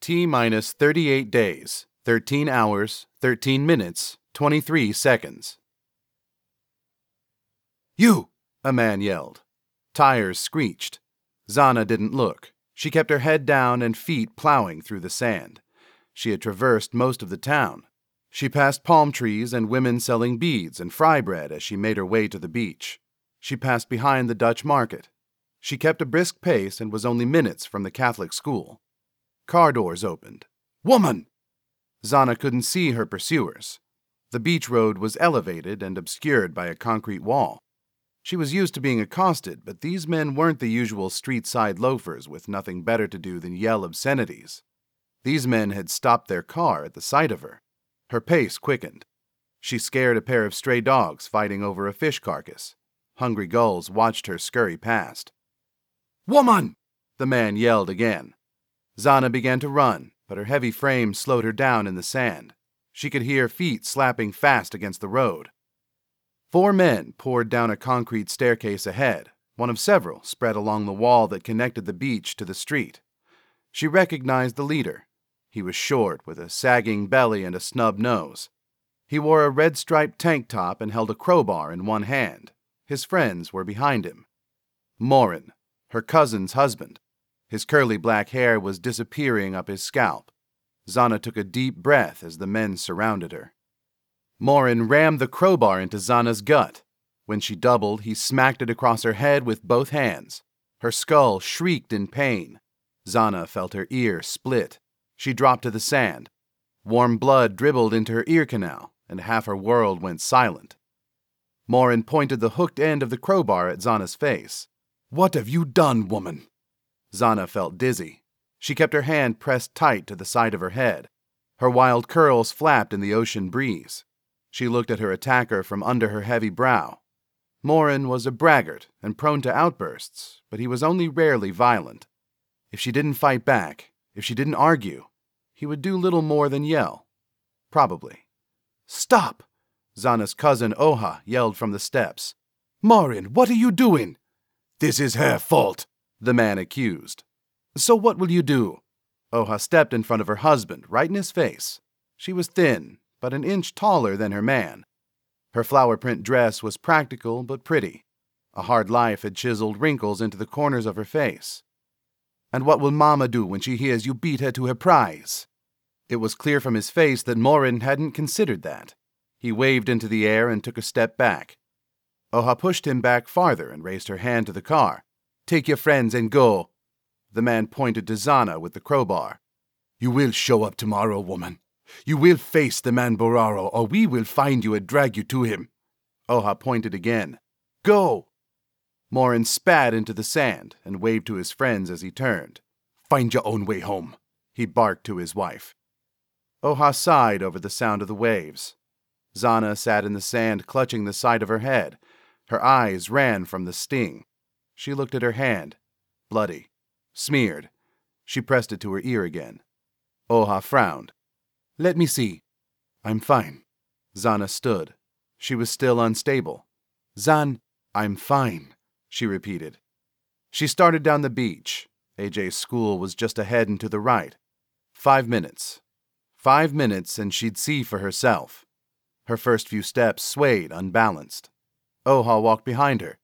T minus 38 days, 13 hours, 13 minutes, 23 seconds. You! A man yelled. Tires screeched. Xana didn't look. She kept her head down and feet plowing through the sand. She had traversed most of the town. She passed palm trees and women selling beads and fry bread as she made her way to the beach. She passed behind the Dutch market. She kept a brisk pace and was only minutes from the Catholic school. Car doors opened. Woman! Xana couldn't see her pursuers. The beach road was elevated and obscured by a concrete wall. She was used to being accosted, but these men weren't the usual street side loafers with nothing better to do than yell obscenities. These men had stopped their car at the sight of her. Her pace quickened. She scared a pair of stray dogs fighting over a fish carcass. Hungry gulls watched her scurry past. Woman! The man yelled again. Xana began to run, but her heavy frame slowed her down in the sand. She could hear feet slapping fast against the road. Four men poured down a concrete staircase ahead, one of several spread along the wall that connected the beach to the street. She recognized the leader. He was short, with a sagging belly and a snub nose. He wore a red striped tank top and held a crowbar in one hand. His friends were behind him. Morin, her cousin's husband. His curly black hair was disappearing up his scalp. Xana took a deep breath as the men surrounded her. Morin rammed the crowbar into Xana's gut. When she doubled, he smacked it across her head with both hands. Her skull shrieked in pain. Xana felt her ear split. She dropped to the sand. Warm blood dribbled into her ear canal, and half her world went silent. Morin pointed the hooked end of the crowbar at Xana's face. What have you done, woman? Xana felt dizzy. She kept her hand pressed tight to the side of her head. Her wild curls flapped in the ocean breeze. She looked at her attacker from under her heavy brow. Morin was a braggart and prone to outbursts, but he was only rarely violent. If she didn't fight back, if she didn't argue, he would do little more than yell. Probably. Stop! Xana's cousin Oha yelled from the steps. Morin, what are you doing? This is her fault, the man accused. So what will you do? Oha stepped in front of her husband, right in his face. She was thin, but an inch taller than her man. Her flower print dress was practical but pretty. A hard life had chiseled wrinkles into the corners of her face. And what will Mamma do when she hears you beat her to her prize? It was clear from his face that Morin hadn't considered that. He waved into the air and took a step back. Oha pushed him back farther and raised her hand to the car. Take your friends and go. The man pointed to Xana with the crowbar. You will show up tomorrow, woman. You will face the man Boraro, or we will find you and drag you to him. Oha pointed again. Go! Morin spat into the sand and waved to his friends as he turned. Find your own way home, he barked to his wife. Oha sighed over the sound of the waves. Xana sat in the sand, clutching the side of her head. Her eyes ran from the sting. She looked at her hand. Bloody. Smeared. She pressed it to her ear again. Oha frowned. Let me see. I'm fine. Xana stood. She was still unstable. Zan, I'm fine, she repeated. She started down the beach. AJ's school was just ahead and to the right. Five minutes. Five minutes, and she'd see for herself. Her first few steps swayed unbalanced. Oha walked behind her.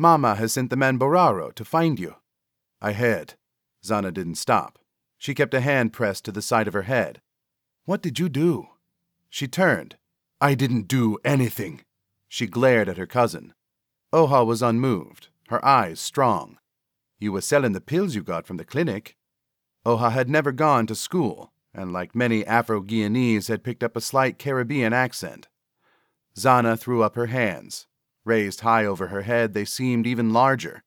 Mama has sent the man Boraro to find you. I heard. Xana didn't stop. She kept a hand pressed to the side of her head. What did you do? She turned. I didn't do anything. She glared at her cousin. Oha was unmoved, her eyes strong. You were selling the pills you got from the clinic. Oha had never gone to school, and like many Afro Guyanese, had picked up a slight Caribbean accent. Xana threw up her hands. Raised high over her head, they seemed even larger.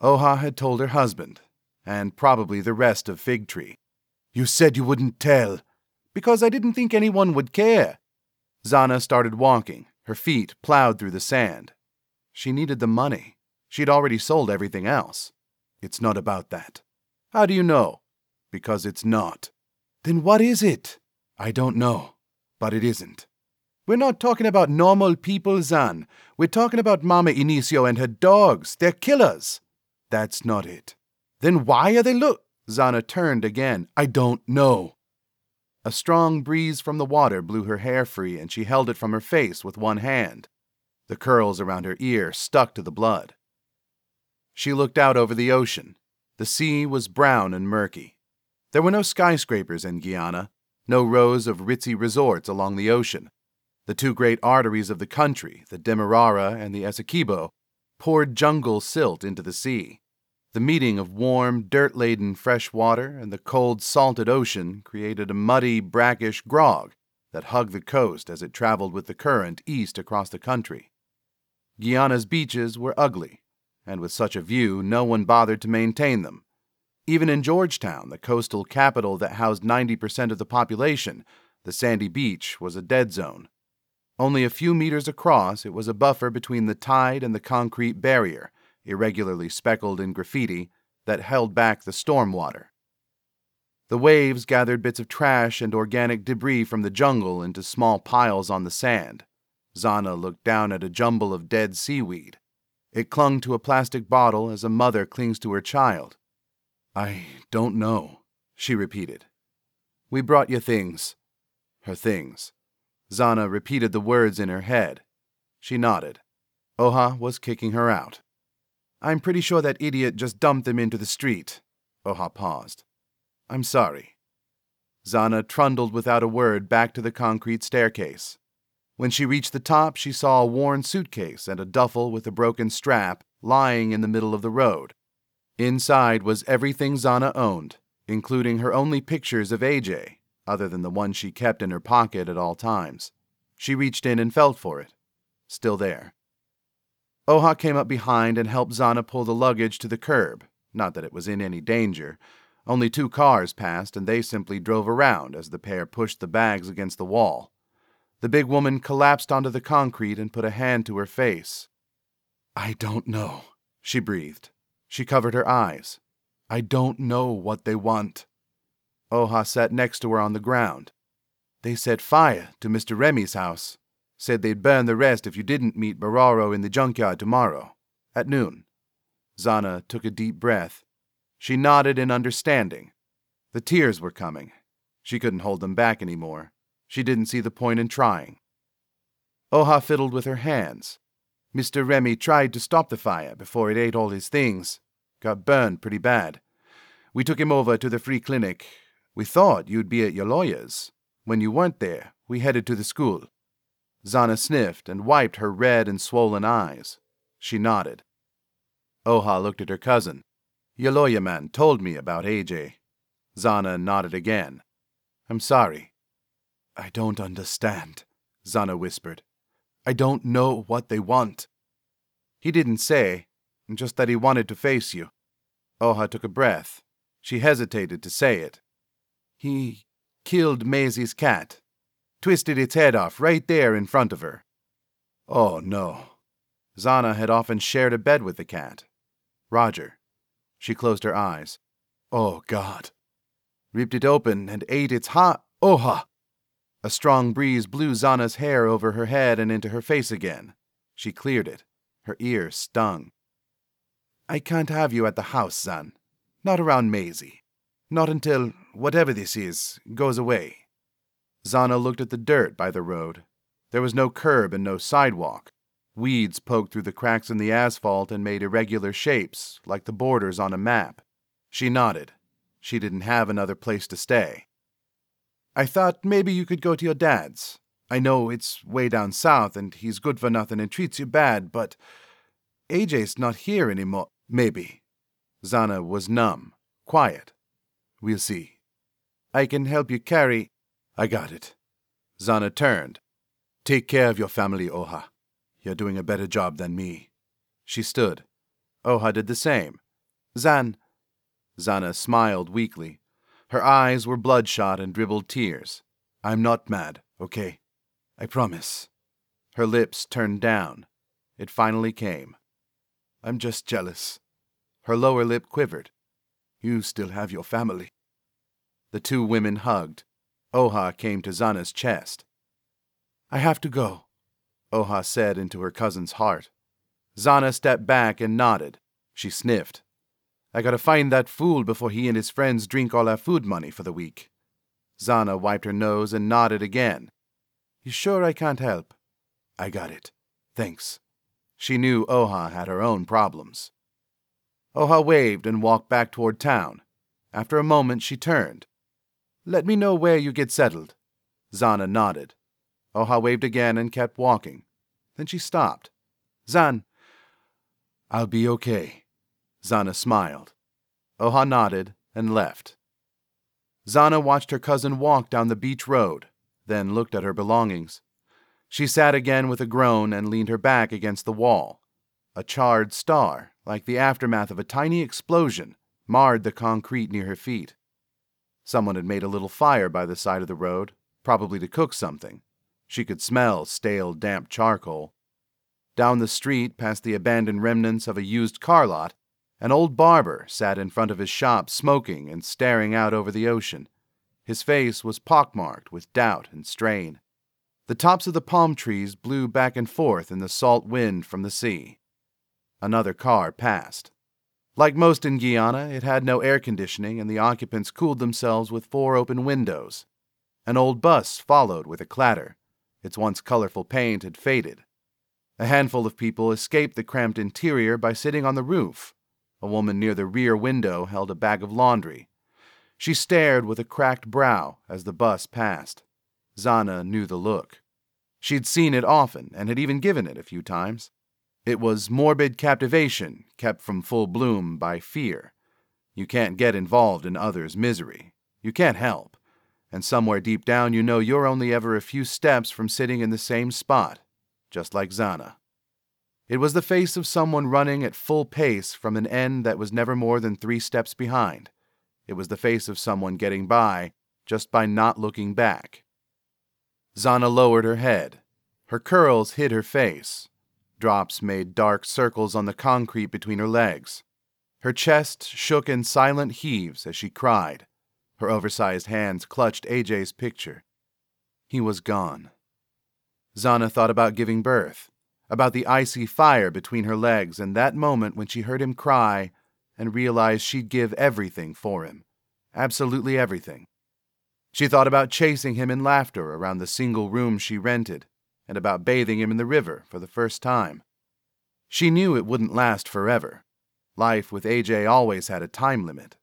Oha had told her husband, and probably the rest of Fig Tree. You said you wouldn't tell, because I didn't think anyone would care. Xana started walking, her feet plowed through the sand. She needed the money. She'd already sold everything else. It's not about that. How do you know? Because it's not. Then what is it? I don't know, but it isn't. We're not talking about normal people, Zan. We're talking about Mama Enecio and her dogs. They're killers. That's not it. Then why are they look? Xana turned again. I don't know. A strong breeze from the water blew her hair free, and she held it from her face with one hand. The curls around her ear stuck to the blood. She looked out over the ocean. The sea was brown and murky. There were no skyscrapers in Guyana, no rows of ritzy resorts along the ocean. The two great arteries of the country, the Demerara and the Essequibo, poured jungle silt into the sea. The meeting of warm, dirt laden fresh water and the cold, salted ocean created a muddy, brackish grog that hugged the coast as it traveled with the current east across the country. Guyana's beaches were ugly, and with such a view, no one bothered to maintain them. Even in Georgetown, the coastal capital that housed 90% of the population, the sandy beach was a dead zone. Only a few meters across, it was a buffer between the tide and the concrete barrier, irregularly speckled in graffiti, that held back the storm water. The waves gathered bits of trash and organic debris from the jungle into small piles on the sand. Xana looked down at a jumble of dead seaweed. It clung to a plastic bottle as a mother clings to her child. I don't know, she repeated. We brought you things. Her things. Xana repeated the words in her head. She nodded. Oha was kicking her out. I'm pretty sure that idiot just dumped them into the street. Oha paused. I'm sorry. Xana trundled without a word back to the concrete staircase. When she reached the top, she saw a worn suitcase and a duffel with a broken strap lying in the middle of the road. Inside was everything Xana owned, including her only pictures of AJ, other than the one she kept in her pocket at all times. She reached in and felt for it. Still there. Oha came up behind and helped Xana pull the luggage to the curb. Not that it was in any danger. Only two cars passed, and they simply drove around as the pair pushed the bags against the wall. The big woman collapsed onto the concrete and put a hand to her face. I don't know, she breathed. She covered her eyes. I don't know what they want. Oh, Oha sat next to her on the ground. They set fire to Mr. Remy's house. Said they'd burn the rest if you didn't meet Bararo in the junkyard tomorrow, at noon. Xana took a deep breath. She nodded in understanding. The tears were coming. She couldn't hold them back any more. She didn't see the point in trying. Oh, Oha fiddled with her hands. Mr. Remy tried to stop the fire before it ate all his things. Got burned pretty bad. We took him over to the free clinic. We thought you'd be at your lawyer's. When you weren't there, we headed to the school. Xana sniffed and wiped her red and swollen eyes. She nodded. Oha looked at her cousin. Your lawyer man told me about AJ. Xana nodded again. I'm sorry. I don't understand, Xana whispered. I don't know what they want. He didn't say, just that he wanted to face you. Oha took a breath. She hesitated to say it. He killed Maisie's cat, twisted its head off right there in front of her. Oh, no. Xana had often shared a bed with the cat. Roger. She closed her eyes. Oh, God. Ripped it open and ate its heart. Oha! A strong breeze blew Xana's hair over her head and into her face again. She cleared it. Her ears stung. I can't have you at the house, Zan. Not around Maisie. Not until whatever this is goes away. Xana looked at the dirt by the road. There was no curb and no sidewalk. Weeds poked through the cracks in the asphalt and made irregular shapes, like the borders on a map. She nodded. She didn't have another place to stay. I thought maybe you could go to your dad's. I know it's way down south and he's good for nothing and treats you bad, but AJ's not here anymore. Maybe. Xana was numb, quiet. We'll see. I can help you carry. I got it. Xana turned. Take care of your family, Oha. You're doing a better job than me. She stood. Oha did the same. Zan. Xana smiled weakly. Her eyes were bloodshot and dribbled tears. I'm not mad, okay? I promise. Her lips turned down. It finally came. I'm just jealous. Her lower lip quivered. You still have your family. The two women hugged. Oha came to Xana's chest. I have to go, Oha said into her cousin's heart. Xana stepped back and nodded. She sniffed. I gotta find that fool before he and his friends drink all our food money for the week. Xana wiped her nose and nodded again. You sure I can't help? I got it. Thanks. She knew Oha had her own problems. Oha waved and walked back toward town. After a moment, she turned. Let me know where you get settled. Xana nodded. Oha waved again and kept walking. Then she stopped. Zan, I'll be okay. Xana smiled. Oha nodded and left. Xana watched her cousin walk down the beach road, then looked at her belongings. She sat again with a groan and leaned her back against the wall. A charred star, like the aftermath of a tiny explosion, marred the concrete near her feet. Someone had made a little fire by the side of the road, probably to cook something. She could smell stale, damp charcoal. Down the street, past the abandoned remnants of a used car lot, an old barber sat in front of his shop smoking and staring out over the ocean. His face was pockmarked with doubt and strain. The tops of the palm trees blew back and forth in the salt wind from the sea. Another car passed. Like most in Guyana, it had no air conditioning and the occupants cooled themselves with four open windows. An old bus followed with a clatter. Its once colorful paint had faded. A handful of people escaped the cramped interior by sitting on the roof a woman near the rear window held a bag of laundry. She stared with a cracked brow as the bus passed. Xana knew the look. She'd seen it often and had even given it a few times. It was morbid captivation kept from full bloom by fear. You can't get involved in others' misery. You can't help. And somewhere deep down, you know you're only ever a few steps from sitting in the same spot, just like Xana. It was the face of someone running at full pace from an end that was never more than three steps behind. It was the face of someone getting by just by not looking back. Xana lowered her head. Her curls hid her face. Drops made dark circles on the concrete between her legs. Her chest shook in silent heaves as she cried. Her oversized hands clutched AJ's picture. He was gone. Xana thought about giving birth about the icy fire between her legs and that moment when she heard him cry and realized she'd give everything for him. Absolutely everything. She thought about chasing him in laughter around the single room she rented and about bathing him in the river for the first time. She knew it wouldn't last forever. Life with AJ always had a time limit.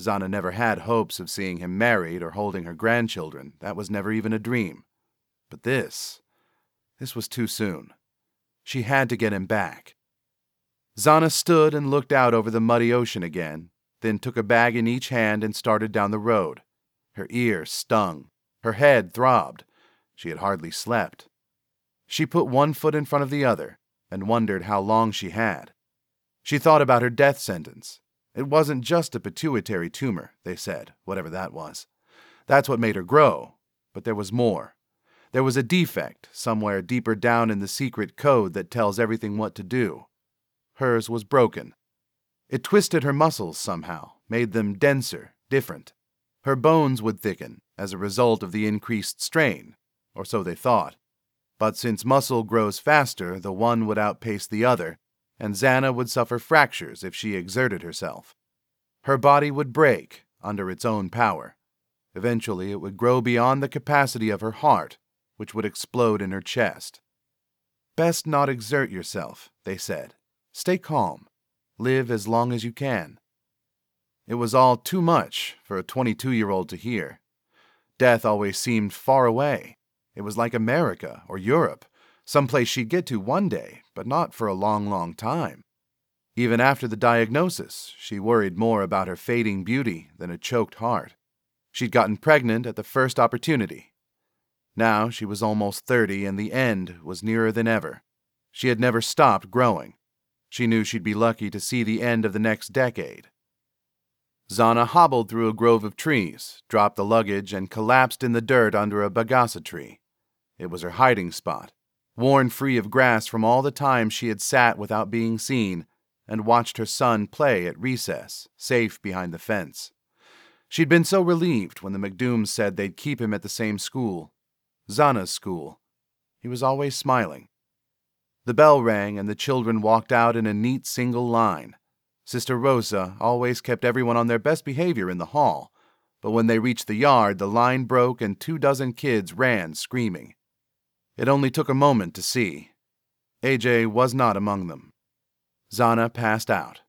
Xana never had hopes of seeing him married or holding her grandchildren. That was never even a dream. But this, this was too soon. She had to get him back. Xana stood and looked out over the muddy ocean again, then took a bag in each hand and started down the road. Her ears stung. Her head throbbed. She had hardly slept. She put one foot in front of the other and wondered how long she had. She thought about her death sentence. It wasn't just a pituitary tumor, they said, whatever that was. That's what made her grow, but there was more. There was a defect somewhere deeper down in the secret code that tells everything what to do. Hers was broken. It twisted her muscles somehow, made them denser, different. Her bones would thicken as a result of the increased strain, or so they thought. But since muscle grows faster, the one would outpace the other, and Xana would suffer fractures if she exerted herself. Her body would break under its own power. Eventually, it would grow beyond the capacity of her heart which would explode in her chest. Best not exert yourself, they said. Stay calm. Live as long as you can. It was all too much for a 22 year old to hear. Death always seemed far away. It was like America or Europe, some place she'd get to one day, but not for a long, long time. Even after the diagnosis, she worried more about her fading beauty than a choked heart. She'd gotten pregnant at the first opportunity, now she was almost 30 and the end was nearer than ever. She had never stopped growing. She knew she'd be lucky to see the end of the next decade. Xana hobbled through a grove of trees, dropped the luggage, and collapsed in the dirt under a bagasa tree. It was her hiding spot, worn free of grass from all the time she had sat without being seen and watched her son play at recess, safe behind the fence. She'd been so relieved when the McDooms said they'd keep him at the same school. Xana's school. He was always smiling. The bell rang and the children walked out in a neat single line. Sister Rosa always kept everyone on their best behavior in the hall, but when they reached the yard, the line broke and two dozen kids ran screaming. It only took a moment to see. AJ was not among them. Xana passed out.